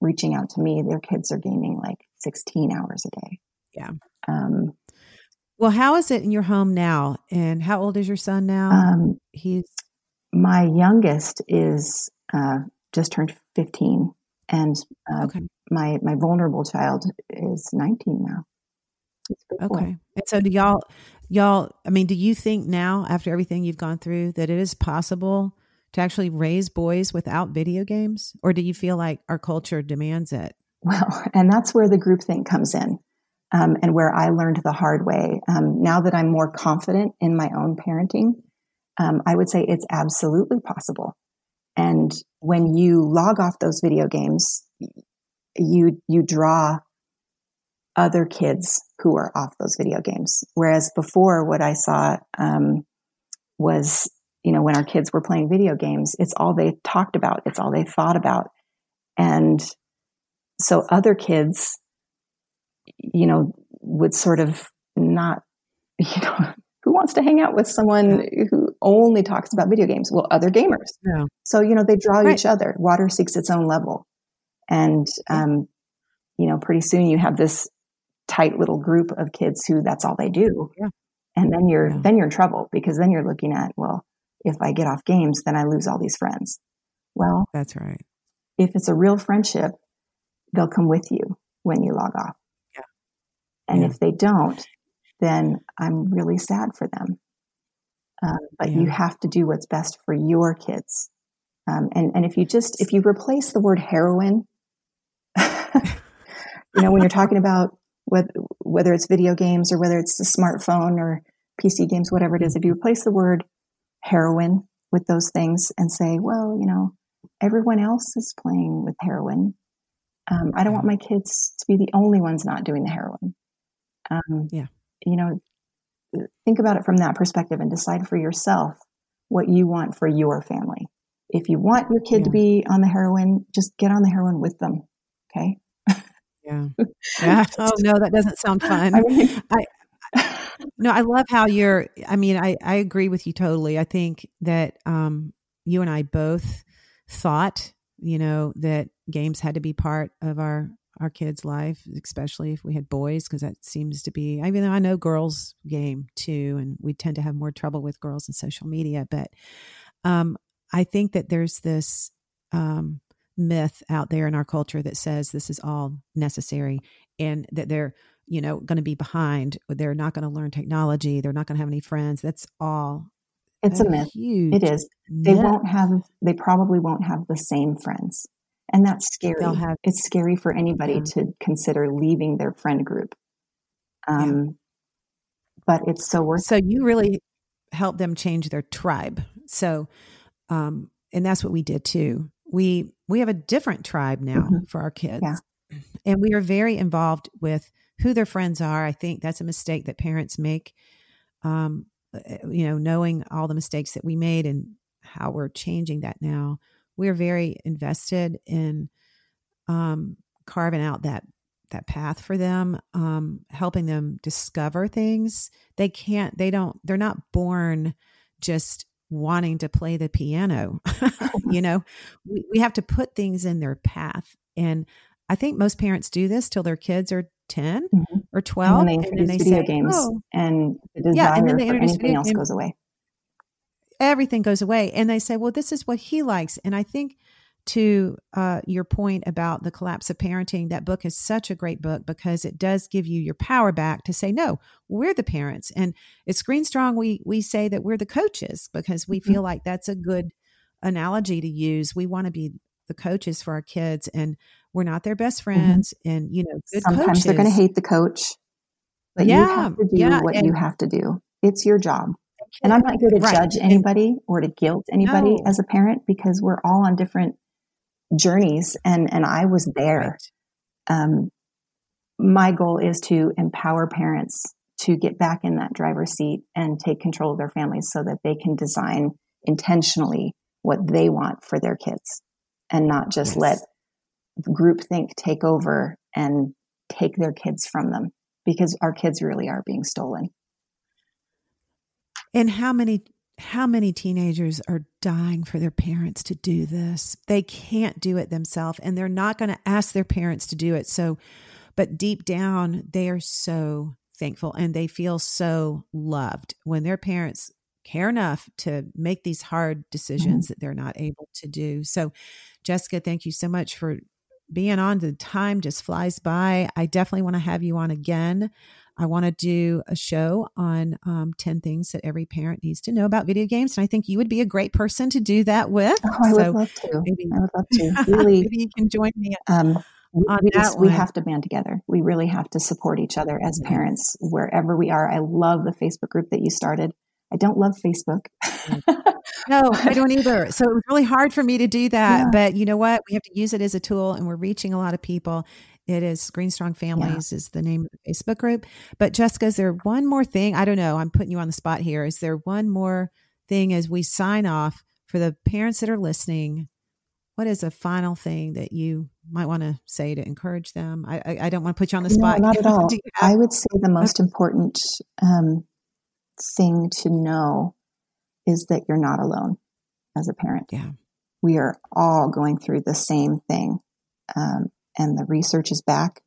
reaching out to me, their kids are gaming like 16 hours a day. Yeah. Um, well, how is it in your home now? And how old is your son now? um, He's my youngest is uh, just turned 15 and uh, okay. my my vulnerable child is 19 now He's a good boy. Okay. And so do y'all y'all I mean, do you think now after everything you've gone through that it is possible to actually raise boys without video games? Or do you feel like our culture demands it? well and that's where the group thing comes in um, and where i learned the hard way um, now that i'm more confident in my own parenting um, i would say it's absolutely possible and when you log off those video games you you draw other kids who are off those video games. Whereas before what i saw um, was you know when our kids were playing video games it's all they talked about. It's all they thought about. And so other kids you know would sort of not you know who wants to hang out with someone who only talks about video games? Well other gamers. No. so you know they draw Right. each other. Water seeks its own level. And um, you know pretty soon you have this tight little group of kids who that's all they do Yeah. and then you're Yeah. then you're in trouble because then you're looking at well if i get off games then i lose all these friends well That's right. if it's a real friendship they'll come with you when you log off Yeah. and Yeah. if they don't then i'm really sad for them um, but you have to do what's best for your kids um, and and if you just if you replace the word heroin you know when you're talking about whether, whether it's video games or whether it's the smartphone or pc games whatever it is if you replace the word heroin with those things and say well you know everyone else is playing with heroin. Um, i don't want my kids to be the only ones not doing the heroin. Um, Yeah. you know think about it from that perspective and decide for yourself what you want for your family. If you want your kid to be on the heroin just get on the heroin with them okay Yeah. Yeah. Oh no, that doesn't sound fun. I mean, No, I love how you're I mean, I I agree with you totally. I think that um you and I both thought, you know, that games had to be part of our our kids' life, especially if we had boys because that seems to be even though I know girls game too and we tend to have more trouble with girls in social media, but um I think that there's this um myth out there in our culture that says this is all necessary and that they're you know going to be behind. They're not going to learn technology. They're not going to have any friends. That's all it's a myth. Huge it is. They myth. won't have they probably won't have the same friends. And that's scary They'll have- it's scary for anybody Yeah. to consider leaving their friend group. Um, but it's so worth so you really help them change their tribe. So um and that's what we did too we we have a different tribe now Mhm. for our kids Yeah. and we are very involved with who their friends are i think that's a mistake that parents make um uh, you know knowing all the mistakes that we made and how we're changing that now we're very invested in um carving out that that path for them um helping them discover things they can't they don't they're not born just wanting to play the piano. you know, we, we have to put things in their path. And I think most parents do this till their kids are 10 mm-hmm. or 12. And then they introduce and then they video say, games oh. and the desire yeah, and then they for anything else goes away. Everything goes away. And they say, well, this is what he likes. And I think to uh, your point about the collapse of parenting, that book is such a great book because it does give you your power back to say, no, we're the parents. And at Screen Strong, we, we say that we're the coaches because we mm-hmm. feel like that's a good analogy to use. We want to be the coaches for our kids and we're not their best mm-hmm. friends. Mm-hmm. And, you know, sometimes coaches, they're going to hate the coach, but yeah, you have to do yeah, what and, you have to do. It's your job. And I'm not here to right. judge anybody or to guilt anybody no. as a parent because we're all on different journeys and and I was there. Right. Um, my goal is to empower parents to get back in that driver's seat and take control of their families so that they can design intentionally what they want for their kids and not just yes. let groupthink take over and take their kids from them because our kids really are being stolen. And how many how many teenagers are dying for their parents to do this? They can't do it themselves and they're not going to ask their parents to do it. So, but deep down, they are so thankful and they feel so loved when their parents care enough to make these hard decisions mm-hmm. that they're not able to do. So, Jessica, thank you so much for being on. The time just flies by. I definitely want to have you on again. I want to do a show on um, 10 things that every parent needs to know about video games. And I think you would be a great person to do that with. Oh, I so would love to. Maybe, I would love to. Really, maybe you can join me. Um, on we, just, we have to band together. We really have to support each other as parents wherever we are. I love the Facebook group that you started. I don't love Facebook. no, I don't either. So it was really hard for me to do that. Yeah. But you know what? We have to use it as a tool and we're reaching a lot of people. It is ScreenStrong Families yeah. is the name of the Facebook group. But Jessica, is there one more thing? I don't know. I'm putting you on the spot here. Is there one more thing as we sign off for the parents that are listening? What is a final thing that you might want to say to encourage them? I, I, I don't want to put you on the spot. No, not at all. I would say the most important um, thing to know is that you're not alone as a parent. Yeah. We are all going through the same thing. Um, and the research is back.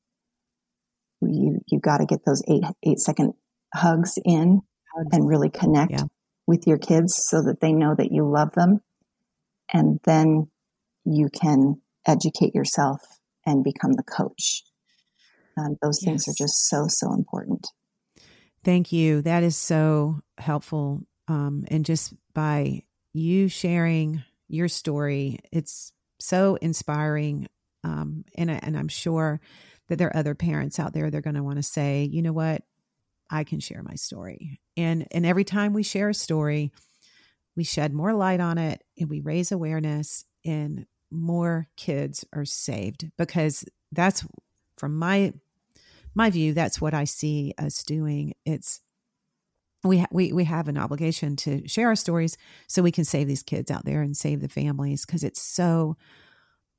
You you got to get those eight eight second hugs in and really connect yeah. with your kids so that they know that you love them, and then you can educate yourself and become the coach. Um, those yes. things are just so so important. Thank you. That is so helpful. Um, and just by you sharing your story, it's so inspiring um, and, I, and I'm sure that there are other parents out there, they're going to want to say, you know what, I can share my story. And, and every time we share a story, we shed more light on it and we raise awareness and more kids are saved because that's from my my view that's what i see us doing it's we ha- we we have an obligation to share our stories so we can save these kids out there and save the families because it's so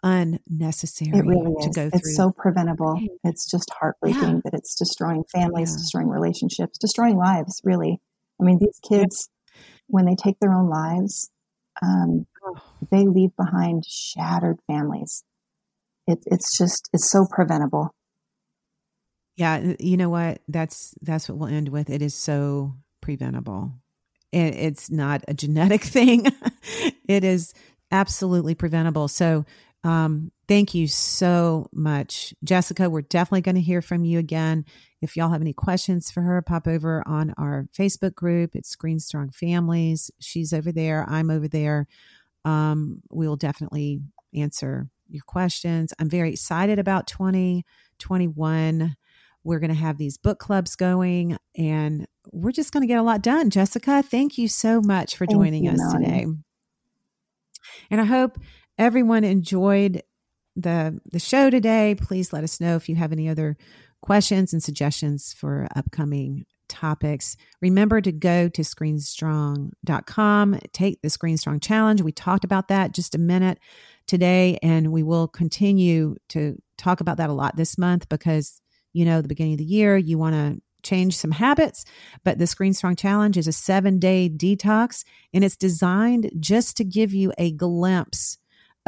unnecessary it really is. to go through. It's so preventable. It's just heartbreaking yeah. that it's destroying families, yeah. destroying relationships, destroying lives, really. I mean, these kids, when they take their own lives, um, oh. they leave behind shattered families. It, it's just, it's so preventable. Yeah, you know what? That's that's what we'll end with. It is so preventable. It, it's not a genetic thing. it is absolutely preventable. So um, thank you so much, Jessica. We're definitely going to hear from you again. If y'all have any questions for her, pop over on our Facebook group. It's Screen Strong Families. She's over there. I'm over there. Um, we'll definitely answer your questions. I'm very excited about 2021. We're going to have these book clubs going and we're just going to get a lot done. Jessica, thank you so much for joining you, us Melanie. today. And I hope everyone enjoyed the the show today. Please let us know if you have any other questions and suggestions for upcoming topics. Remember to go to screenstrong.com, take the Screenstrong challenge. We talked about that just a minute today and we will continue to talk about that a lot this month because you know the beginning of the year you want to change some habits. But the Screen Strong Challenge is a seven day detox and it's designed just to give you a glimpse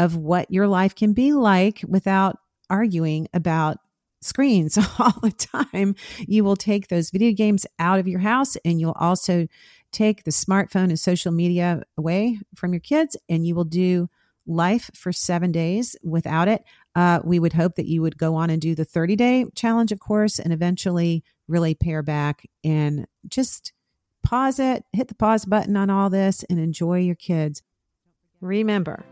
of what your life can be like without arguing about screens all the time. You will take those video games out of your house and you'll also take the smartphone and social media away from your kids and you will do life for seven days without it. Uh, we would hope that you would go on and do the 30 day challenge, of course, and eventually really pare back and just pause it, hit the pause button on all this, and enjoy your kids. Remember,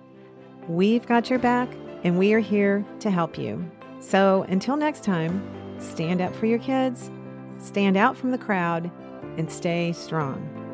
we've got your back and we are here to help you. So until next time, stand up for your kids, stand out from the crowd, and stay strong.